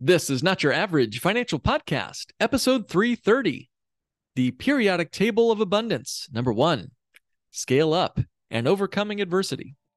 This is Not Your Average Financial Podcast, episode 330 The Periodic Table of Abundance. Number one, scale up and overcoming adversity.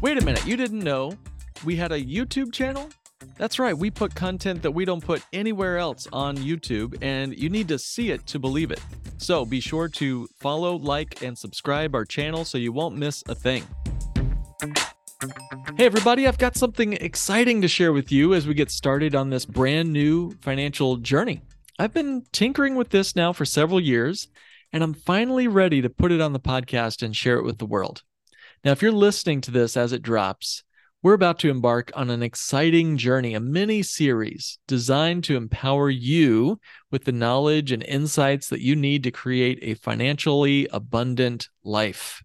Wait a minute, you didn't know we had a YouTube channel? That's right, we put content that we don't put anywhere else on YouTube, and you need to see it to believe it. So be sure to follow, like, and subscribe our channel so you won't miss a thing. Hey, everybody, I've got something exciting to share with you as we get started on this brand new financial journey. I've been tinkering with this now for several years, and I'm finally ready to put it on the podcast and share it with the world. Now, if you're listening to this as it drops, we're about to embark on an exciting journey, a mini series designed to empower you with the knowledge and insights that you need to create a financially abundant life.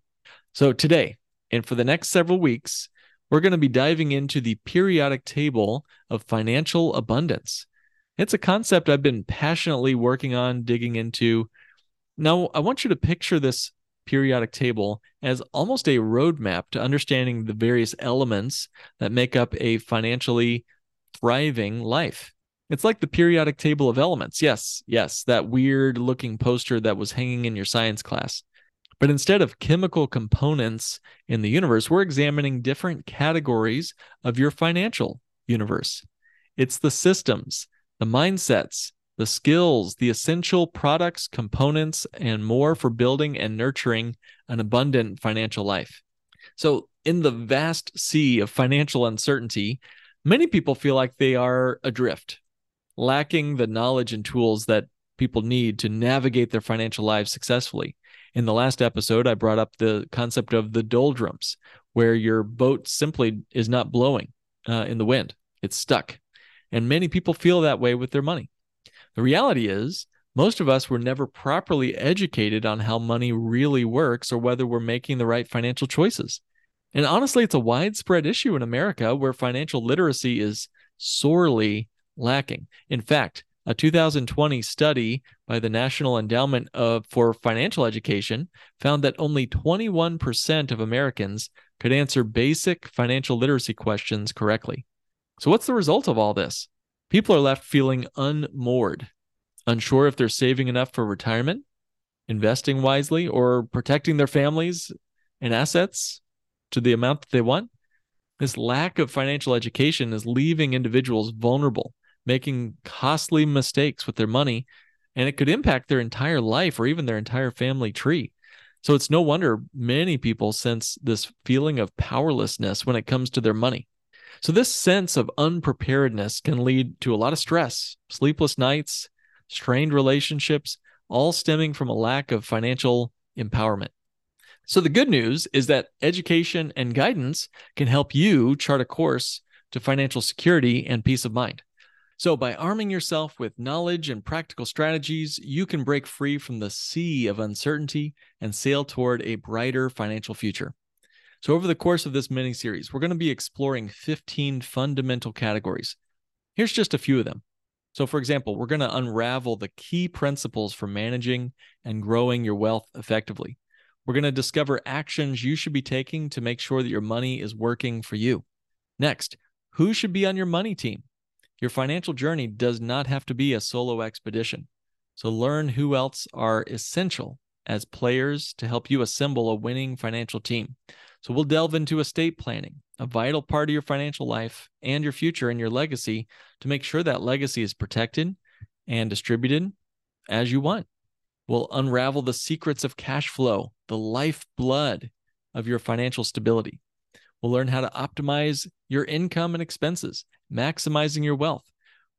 So, today and for the next several weeks, we're going to be diving into the periodic table of financial abundance. It's a concept I've been passionately working on, digging into. Now, I want you to picture this periodic table as almost a roadmap to understanding the various elements that make up a financially thriving life. It's like the periodic table of elements. Yes, yes, that weird looking poster that was hanging in your science class. But instead of chemical components in the universe, we're examining different categories of your financial universe. It's the systems, the mindsets, the skills, the essential products, components, and more for building and nurturing an abundant financial life. So, in the vast sea of financial uncertainty, many people feel like they are adrift, lacking the knowledge and tools that people need to navigate their financial lives successfully. In the last episode, I brought up the concept of the doldrums, where your boat simply is not blowing uh, in the wind, it's stuck. And many people feel that way with their money. The reality is, most of us were never properly educated on how money really works or whether we're making the right financial choices. And honestly, it's a widespread issue in America where financial literacy is sorely lacking. In fact, a 2020 study by the National Endowment of, for Financial Education found that only 21% of Americans could answer basic financial literacy questions correctly. So, what's the result of all this? People are left feeling unmoored, unsure if they're saving enough for retirement, investing wisely, or protecting their families and assets to the amount that they want. This lack of financial education is leaving individuals vulnerable, making costly mistakes with their money, and it could impact their entire life or even their entire family tree. So it's no wonder many people sense this feeling of powerlessness when it comes to their money. So, this sense of unpreparedness can lead to a lot of stress, sleepless nights, strained relationships, all stemming from a lack of financial empowerment. So, the good news is that education and guidance can help you chart a course to financial security and peace of mind. So, by arming yourself with knowledge and practical strategies, you can break free from the sea of uncertainty and sail toward a brighter financial future. So, over the course of this mini series, we're going to be exploring 15 fundamental categories. Here's just a few of them. So, for example, we're going to unravel the key principles for managing and growing your wealth effectively. We're going to discover actions you should be taking to make sure that your money is working for you. Next, who should be on your money team? Your financial journey does not have to be a solo expedition. So, learn who else are essential as players to help you assemble a winning financial team. So we'll delve into estate planning, a vital part of your financial life and your future and your legacy to make sure that legacy is protected and distributed as you want. We'll unravel the secrets of cash flow, the lifeblood of your financial stability. We'll learn how to optimize your income and expenses, maximizing your wealth.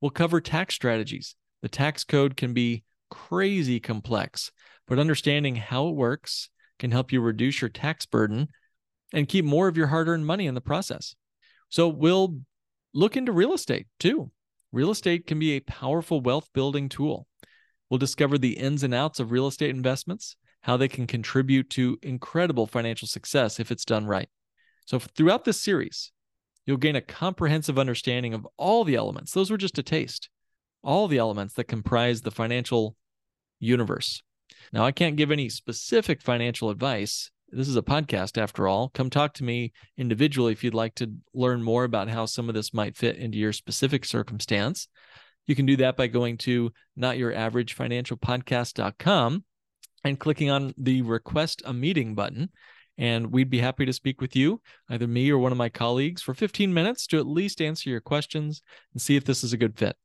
We'll cover tax strategies. The tax code can be crazy complex, but understanding how it works can help you reduce your tax burden and keep more of your hard earned money in the process. So we'll look into real estate too. real estate can be a powerful wealth building tool. We'll discover the ins and outs of real estate investments, how they can contribute to incredible financial success if it's done right. So, throughout this series, you'll gain a comprehensive understanding of all the elements. Those were just a taste, all the elements that comprise the financial universe. Now, I can't give any specific financial advice. This is a podcast after all. Come talk to me individually if you'd like to learn more about how some of this might fit into your specific circumstance. You can do that by going to notyouraveragefinancialpodcast.com and clicking on the request a meeting button. And we'd be happy to speak with you, either me or one of my colleagues, for 15 minutes to at least answer your questions and see if this is a good fit.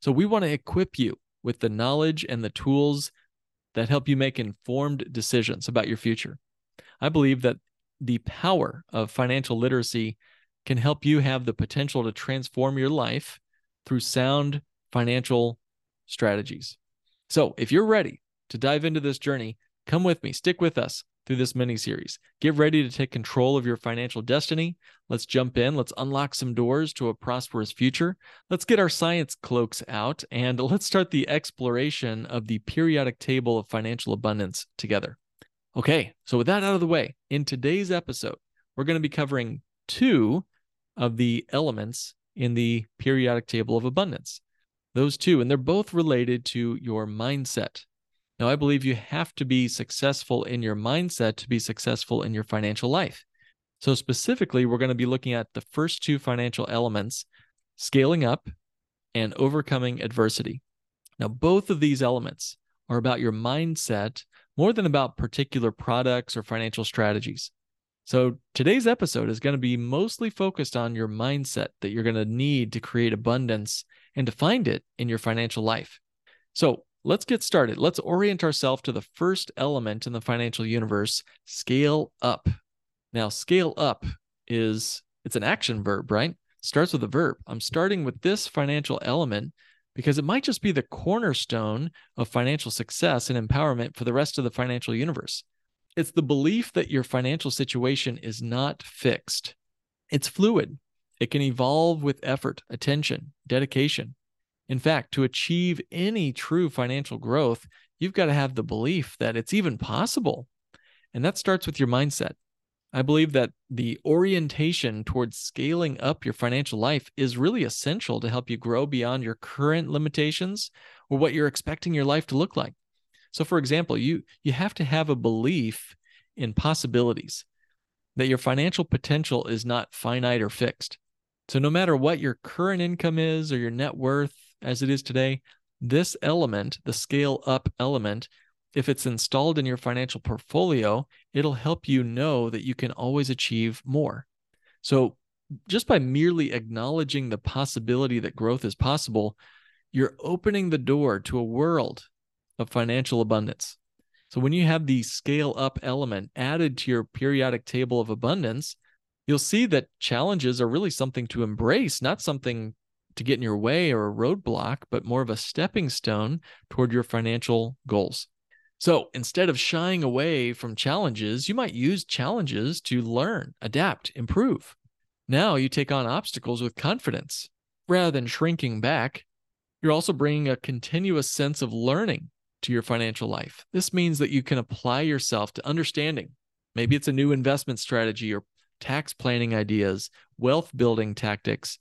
So, we want to equip you with the knowledge and the tools that help you make informed decisions about your future. I believe that the power of financial literacy can help you have the potential to transform your life through sound financial strategies. So, if you're ready to dive into this journey, come with me, stick with us through this mini series. Get ready to take control of your financial destiny. Let's jump in. Let's unlock some doors to a prosperous future. Let's get our science cloaks out and let's start the exploration of the periodic table of financial abundance together. Okay, so with that out of the way, in today's episode, we're going to be covering two of the elements in the periodic table of abundance those two, and they're both related to your mindset. Now, I believe you have to be successful in your mindset to be successful in your financial life. So, specifically, we're going to be looking at the first two financial elements scaling up and overcoming adversity. Now, both of these elements are about your mindset more than about particular products or financial strategies. So, today's episode is going to be mostly focused on your mindset that you're going to need to create abundance and to find it in your financial life. So, let's get started. Let's orient ourselves to the first element in the financial universe scale up. Now, scale up is it's an action verb, right? Starts with a verb. I'm starting with this financial element because it might just be the cornerstone of financial success and empowerment for the rest of the financial universe. It's the belief that your financial situation is not fixed. It's fluid. It can evolve with effort, attention, dedication. In fact, to achieve any true financial growth, you've got to have the belief that it's even possible. And that starts with your mindset. I believe that the orientation towards scaling up your financial life is really essential to help you grow beyond your current limitations or what you're expecting your life to look like. So for example, you you have to have a belief in possibilities that your financial potential is not finite or fixed. So no matter what your current income is or your net worth as it is today, this element, the scale up element, if it's installed in your financial portfolio, it'll help you know that you can always achieve more. So just by merely acknowledging the possibility that growth is possible, you're opening the door to a world of financial abundance. So when you have the scale up element added to your periodic table of abundance, you'll see that challenges are really something to embrace, not something to get in your way or a roadblock, but more of a stepping stone toward your financial goals. So instead of shying away from challenges, you might use challenges to learn, adapt, improve. Now you take on obstacles with confidence rather than shrinking back. You're also bringing a continuous sense of learning to your financial life. This means that you can apply yourself to understanding. Maybe it's a new investment strategy or tax planning ideas, wealth building tactics.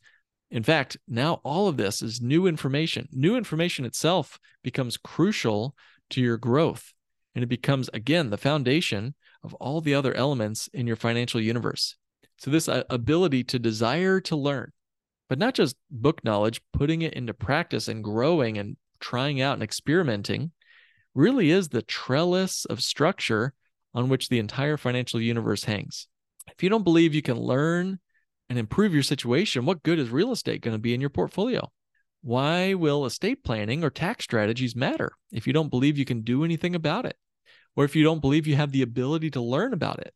In fact, now all of this is new information. New information itself becomes crucial to your growth. And it becomes, again, the foundation of all the other elements in your financial universe. So, this uh, ability to desire to learn, but not just book knowledge, putting it into practice and growing and trying out and experimenting really is the trellis of structure on which the entire financial universe hangs. If you don't believe you can learn and improve your situation, what good is real estate going to be in your portfolio? Why will estate planning or tax strategies matter if you don't believe you can do anything about it? Or if you don't believe you have the ability to learn about it?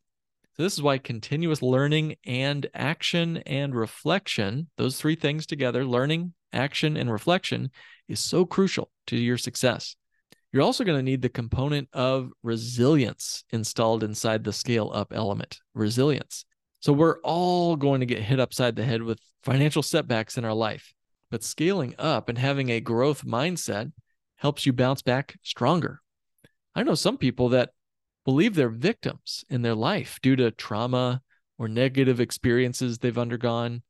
So, this is why continuous learning and action and reflection, those three things together, learning, action, and reflection, is so crucial to your success. You're also going to need the component of resilience installed inside the scale up element. Resilience. So we're all going to get hit upside the head with financial setbacks in our life. But scaling up and having a growth mindset helps you bounce back stronger. I know some people that believe they're victims in their life due to trauma or negative experiences they've undergone.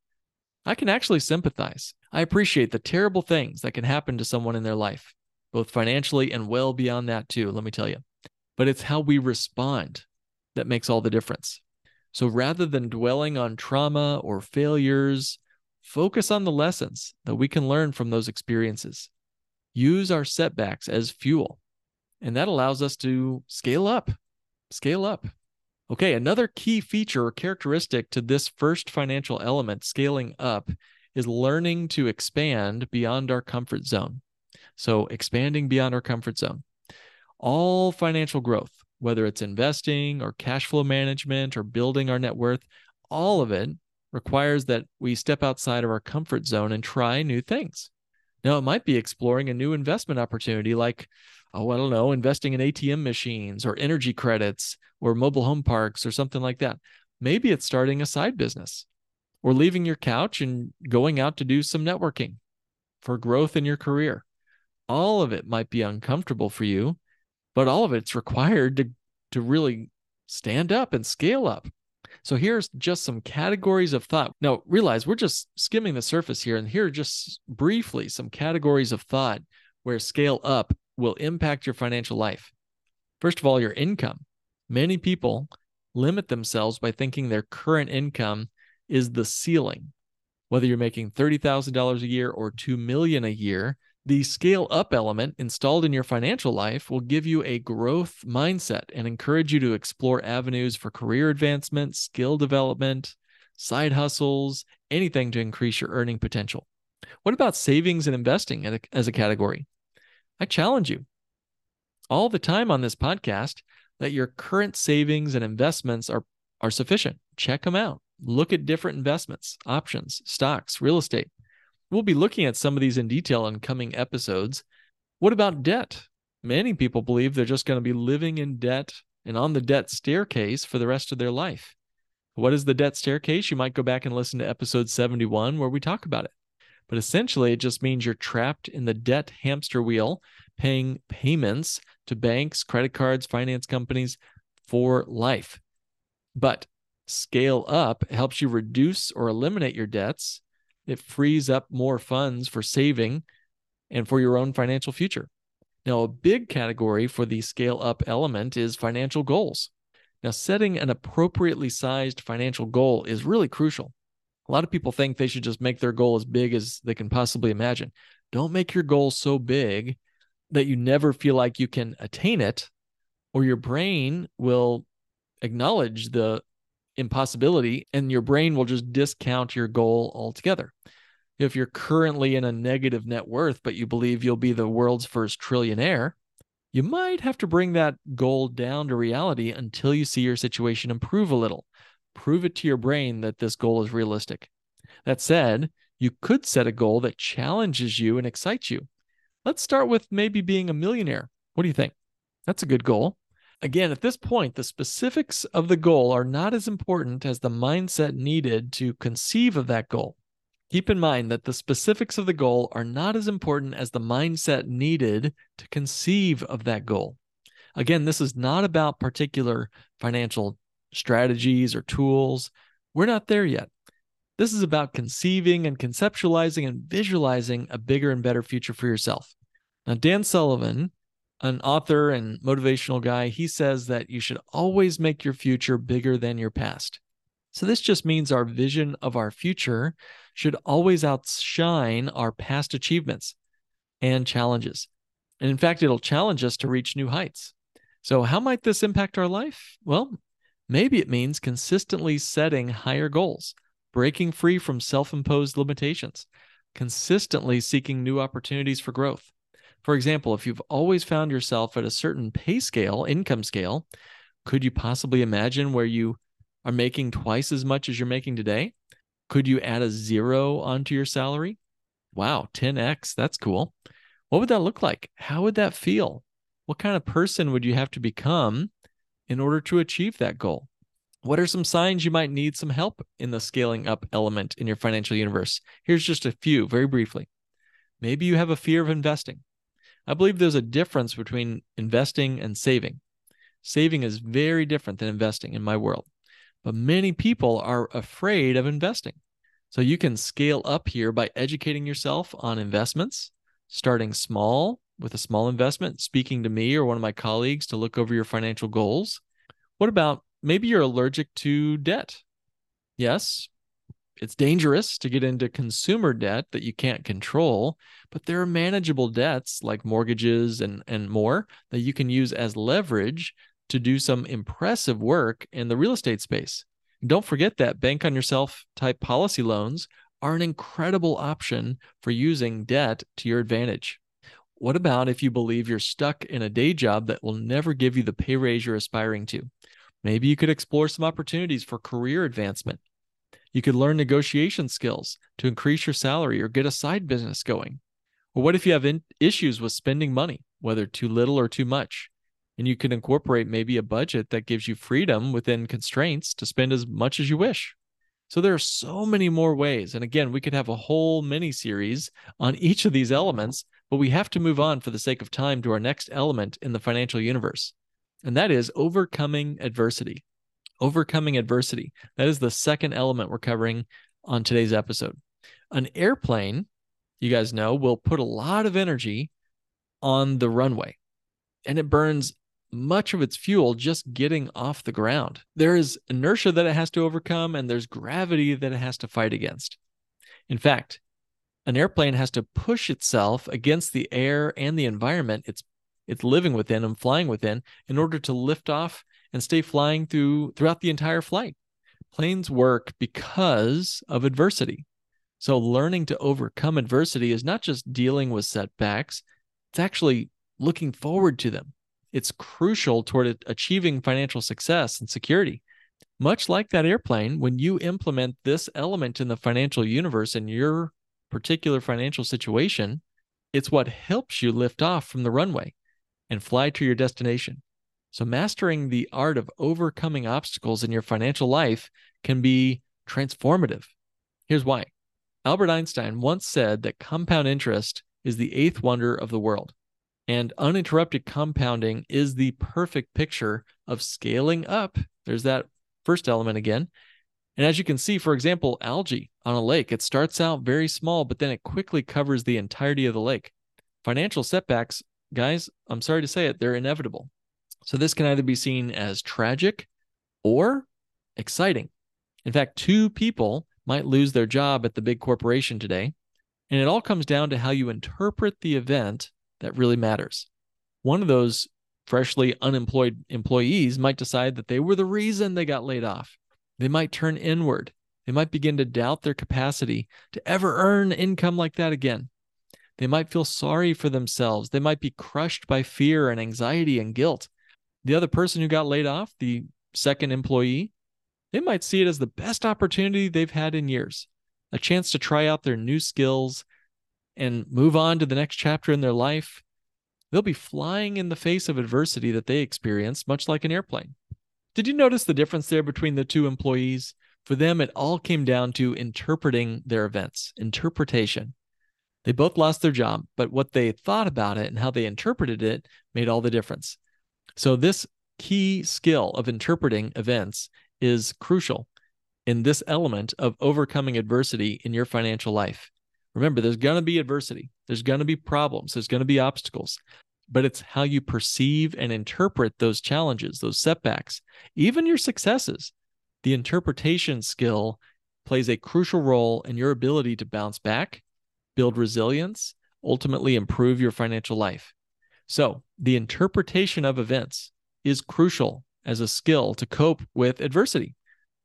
I can actually sympathize. I appreciate the terrible things that can happen to someone in their life, both financially and well beyond that, too, let me tell you. But it's how we respond that makes all the difference. So rather than dwelling on trauma or failures, focus on the lessons that we can learn from those experiences. Use our setbacks as fuel, and that allows us to scale up. Scale up. Okay, another key feature or characteristic to this first financial element, scaling up, is learning to expand beyond our comfort zone. So, expanding beyond our comfort zone. All financial growth, whether it's investing or cash flow management or building our net worth, all of it requires that we step outside of our comfort zone and try new things. Now, it might be exploring a new investment opportunity like oh, I don't know, investing in ATM machines or energy credits or mobile home parks or something like that. Maybe it's starting a side business or leaving your couch and going out to do some networking for growth in your career. All of it might be uncomfortable for you, but all of it's required to, to really stand up and scale up. So here's just some categories of thought. Now, realize we're just skimming the surface here, and here are just briefly some categories of thought where scale up will impact your financial life. First of all, your income. Many people limit themselves by thinking their current income is the ceiling. Whether you're making $30,000 a year or 2 million a year, the scale up element installed in your financial life will give you a growth mindset and encourage you to explore avenues for career advancement, skill development, side hustles, anything to increase your earning potential. What about savings and investing as a category? I challenge you all the time on this podcast that your current savings and investments are, are sufficient. Check them out. Look at different investments, options, stocks, real estate. We'll be looking at some of these in detail in coming episodes. What about debt? Many people believe they're just going to be living in debt and on the debt staircase for the rest of their life. What is the debt staircase? You might go back and listen to episode 71 where we talk about it. But essentially, it just means you're trapped in the debt hamster wheel, paying payments to banks, credit cards, finance companies for life. But scale up helps you reduce or eliminate your debts. It frees up more funds for saving and for your own financial future. Now, a big category for the scale up element is financial goals. Now, setting an appropriately sized financial goal is really crucial. A lot of people think they should just make their goal as big as they can possibly imagine. Don't make your goal so big that you never feel like you can attain it, or your brain will acknowledge the impossibility and your brain will just discount your goal altogether. If you're currently in a negative net worth, but you believe you'll be the world's first trillionaire, you might have to bring that goal down to reality until you see your situation improve a little prove it to your brain that this goal is realistic. That said, you could set a goal that challenges you and excites you. Let's start with maybe being a millionaire. What do you think? That's a good goal. Again, at this point, the specifics of the goal are not as important as the mindset needed to conceive of that goal. Keep in mind that the specifics of the goal are not as important as the mindset needed to conceive of that goal. Again, this is not about particular financial strategies or tools. We're not there yet. This is about conceiving and conceptualizing and visualizing a bigger and better future for yourself. Now, Dan Sullivan, an author and motivational guy, he says that you should always make your future bigger than your past. So, this just means our vision of our future should always outshine our past achievements and challenges. And in fact, it'll challenge us to reach new heights. So, how might this impact our life? Well, Maybe it means consistently setting higher goals, breaking free from self imposed limitations, consistently seeking new opportunities for growth. For example, if you've always found yourself at a certain pay scale, income scale, could you possibly imagine where you are making twice as much as you're making today? Could you add a zero onto your salary? Wow, 10x, that's cool. What would that look like? How would that feel? What kind of person would you have to become in order to achieve that goal? What are some signs you might need some help in the scaling up element in your financial universe? Here's just a few very briefly. Maybe you have a fear of investing. I believe there's a difference between investing and saving. Saving is very different than investing in my world, but many people are afraid of investing. So you can scale up here by educating yourself on investments, starting small with a small investment, speaking to me or one of my colleagues to look over your financial goals. What about maybe you're allergic to debt? Yes, it's dangerous to get into consumer debt that you can't control, but there are manageable debts like mortgages and, and more that you can use as leverage to do some impressive work in the real estate space. Don't forget that bank on yourself type policy loans are an incredible option for using debt to your advantage. What about if you believe you're stuck in a day job that will never give you the pay raise you're aspiring to? Maybe you could explore some opportunities for career advancement you could learn negotiation skills to increase your salary or get a side business going. Or what if you have in- issues with spending money, whether too little or too much? And you can incorporate maybe a budget that gives you freedom within constraints to spend as much as you wish. So there are so many more ways. And again, we could have a whole mini series on each of these elements, but we have to move on for the sake of time to our next element in the financial universe. And that is overcoming adversity overcoming adversity. That is the second element we're covering on today's episode. An airplane, you guys know, will put a lot of energy on the runway and it burns much of its fuel just getting off the ground. There is inertia that it has to overcome and there's gravity that it has to fight against. In fact, an airplane has to push itself against the air and the environment it's it's living within and flying within in order to lift off and stay flying through throughout the entire flight. Planes work because of adversity. So learning to overcome adversity is not just dealing with setbacks, it's actually looking forward to them. It's crucial toward achieving financial success and security. Much like that airplane, when you implement this element in the financial universe in your particular financial situation, it's what helps you lift off from the runway and fly to your destination. So, mastering the art of overcoming obstacles in your financial life can be transformative. Here's why Albert Einstein once said that compound interest is the eighth wonder of the world. And uninterrupted compounding is the perfect picture of scaling up. There's that first element again. And as you can see, for example, algae on a lake, it starts out very small, but then it quickly covers the entirety of the lake. Financial setbacks, guys, I'm sorry to say it, they're inevitable. So this can either be seen as tragic or exciting. In fact, two people might lose their job at the big corporation today. And it all comes down to how you interpret the event that really matters. One of those freshly unemployed employees might decide that they were the reason they got laid off. They might turn inward. They might begin to doubt their capacity to ever earn income like that again. They might feel sorry for themselves. They might be crushed by fear and anxiety and guilt. The other person who got laid off, the second employee, they might see it as the best opportunity they've had in years, a chance to try out their new skills and move on to the next chapter in their life. They'll be flying in the face of adversity that they experienced, much like an airplane. Did you notice the difference there between the two employees? For them, it all came down to interpreting their events, interpretation. They both lost their job, but what they thought about it and how they interpreted it made all the difference. So, this key skill of interpreting events is crucial in this element of overcoming adversity in your financial life. Remember, there's going to be adversity, there's going to be problems, there's going to be obstacles, but it's how you perceive and interpret those challenges, those setbacks, even your successes. The interpretation skill plays a crucial role in your ability to bounce back, build resilience, ultimately improve your financial life. So, the interpretation of events is crucial as a skill to cope with adversity.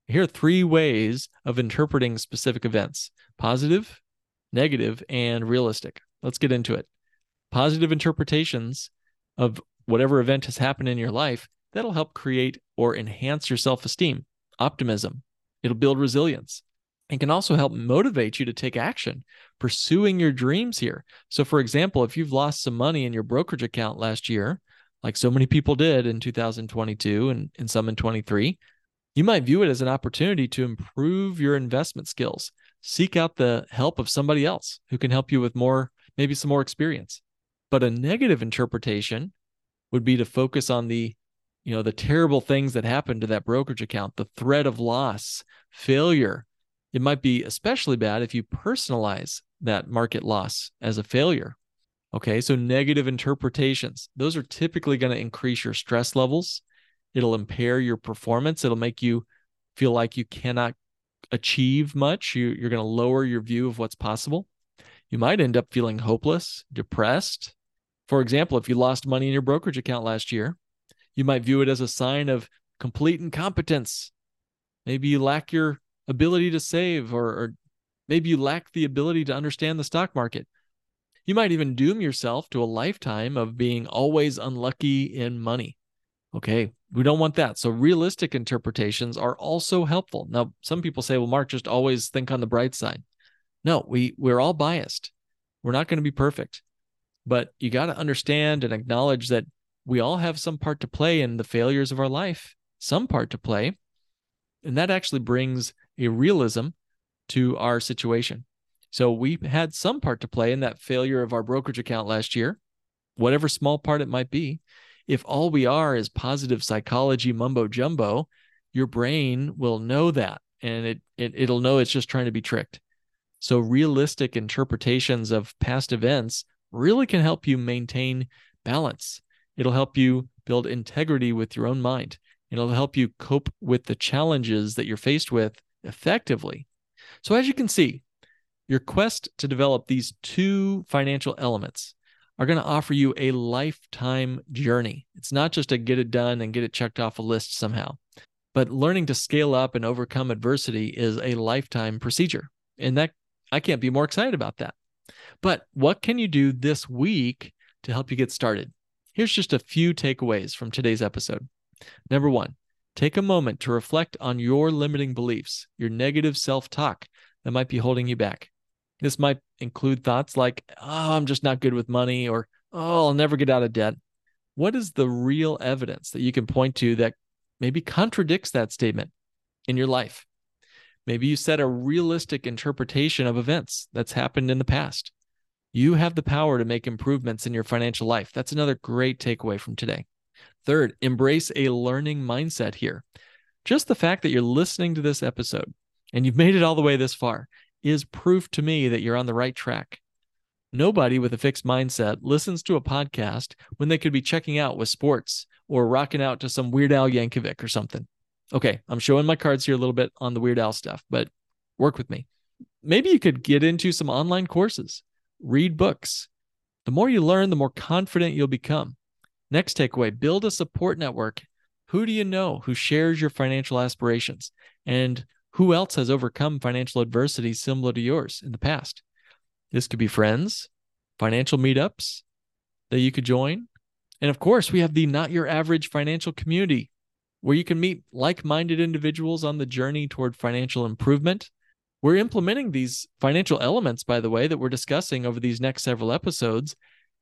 Here are three ways of interpreting specific events positive, negative, and realistic. Let's get into it. Positive interpretations of whatever event has happened in your life that'll help create or enhance your self esteem, optimism. It'll build resilience and can also help motivate you to take action, pursuing your dreams here. So, for example, if you've lost some money in your brokerage account last year, like so many people did in 2022 and, and some in 23, you might view it as an opportunity to improve your investment skills. Seek out the help of somebody else who can help you with more, maybe some more experience. But a negative interpretation would be to focus on the you know the terrible things that happened to that brokerage account the threat of loss failure it might be especially bad if you personalize that market loss as a failure okay? So negative interpretations those are typically going to increase your stress levels. It'll impair your performance. It'll make you feel like you cannot achieve much. You, you're going to lower your view of what's possible. You might end up feeling hopeless depressed. For example if you lost money in your brokerage account last year you might view it as a sign of complete incompetence. Maybe you lack your ability to save, or, or maybe you lack the ability to understand the stock market. You might even doom yourself to a lifetime of being always unlucky in money. Okay, we don't want that. So, realistic interpretations are also helpful. Now, some people say, well, Mark, just always think on the bright side. No, we, we're all biased. We're not going to be perfect. But you got to understand and acknowledge that we all have some part to play in the failures of our life, some part to play. And that actually brings a realism to our situation. So we had some part to play in that failure of our brokerage account last year, whatever small part it might be. If all we are is positive psychology mumbo jumbo, your brain will know that and it, it it'll know it's just trying to be tricked. So realistic interpretations of past events really can help you maintain balance It'll help you build integrity with your own mind. It'll help you cope with the challenges that you're faced with effectively. So, as you can see, your quest to develop these two financial elements are going to offer you a lifetime journey. It's not just a get it done and get it checked off a list somehow, but learning to scale up and overcome adversity is a lifetime procedure. And that I can't be more excited about that. But what can you do this week to help you get started? Here's just a few takeaways from today's episode. Number one, take a moment to reflect on your limiting beliefs, your negative self talk that might be holding you back. This might include thoughts like, oh, I'm just not good with money, or oh, I'll never get out of debt. What is the real evidence that you can point to that maybe contradicts that statement in your life? Maybe you set a realistic interpretation of events that's happened in the past. You have the power to make improvements in your financial life. That's another great takeaway from today. Third, embrace a learning mindset here. Just the fact that you're listening to this episode and you've made it all the way this far is proof to me that you're on the right track. Nobody with a fixed mindset listens to a podcast when they could be checking out with sports or rocking out to some Weird Al Yankovic or something. Okay, I'm showing my cards here a little bit on the Weird Al stuff, but work with me. Maybe you could get into some online courses read books. The more you learn, the more confident you'll become. Next takeaway build a support network. Who do you know who shares your financial aspirations? And who else has overcome financial adversity similar to yours in the past? This could be friends, financial meetups that you could join. And of course, we have the Not Your Average Financial Community, where you can meet like minded individuals on the journey toward financial improvement we're implementing these financial elements, by the way, that we're discussing over these next several episodes.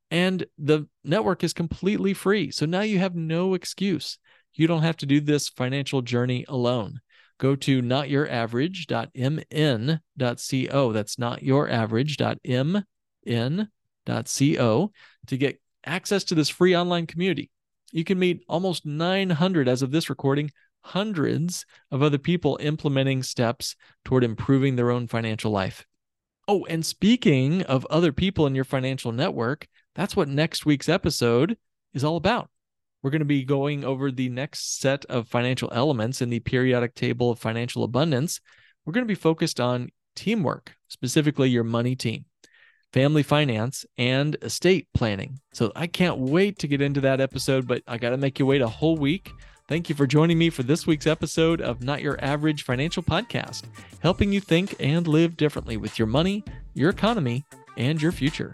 And the network is completely free. So now you have no excuse. You don't have to do this financial journey alone. Go to notyouraverage.mn.co. That's notyouraverage.mn.co to get access to this free online community. You can meet almost 900 as of this recording hundreds of other people implementing steps toward improving their own financial life. Oh, and speaking of other people in your financial network, that's what next week's episode is all about. We're going to be going over the next set of financial elements in the periodic table of financial abundance. We're going to be focused on teamwork, specifically your money team, family finance, and estate planning. So I can't wait to get into that episode, but I got to make you wait a whole week. Thank you for joining me for this week's episode of Not Your Average Financial Podcast, helping you think and live differently with your money, your economy, and your future.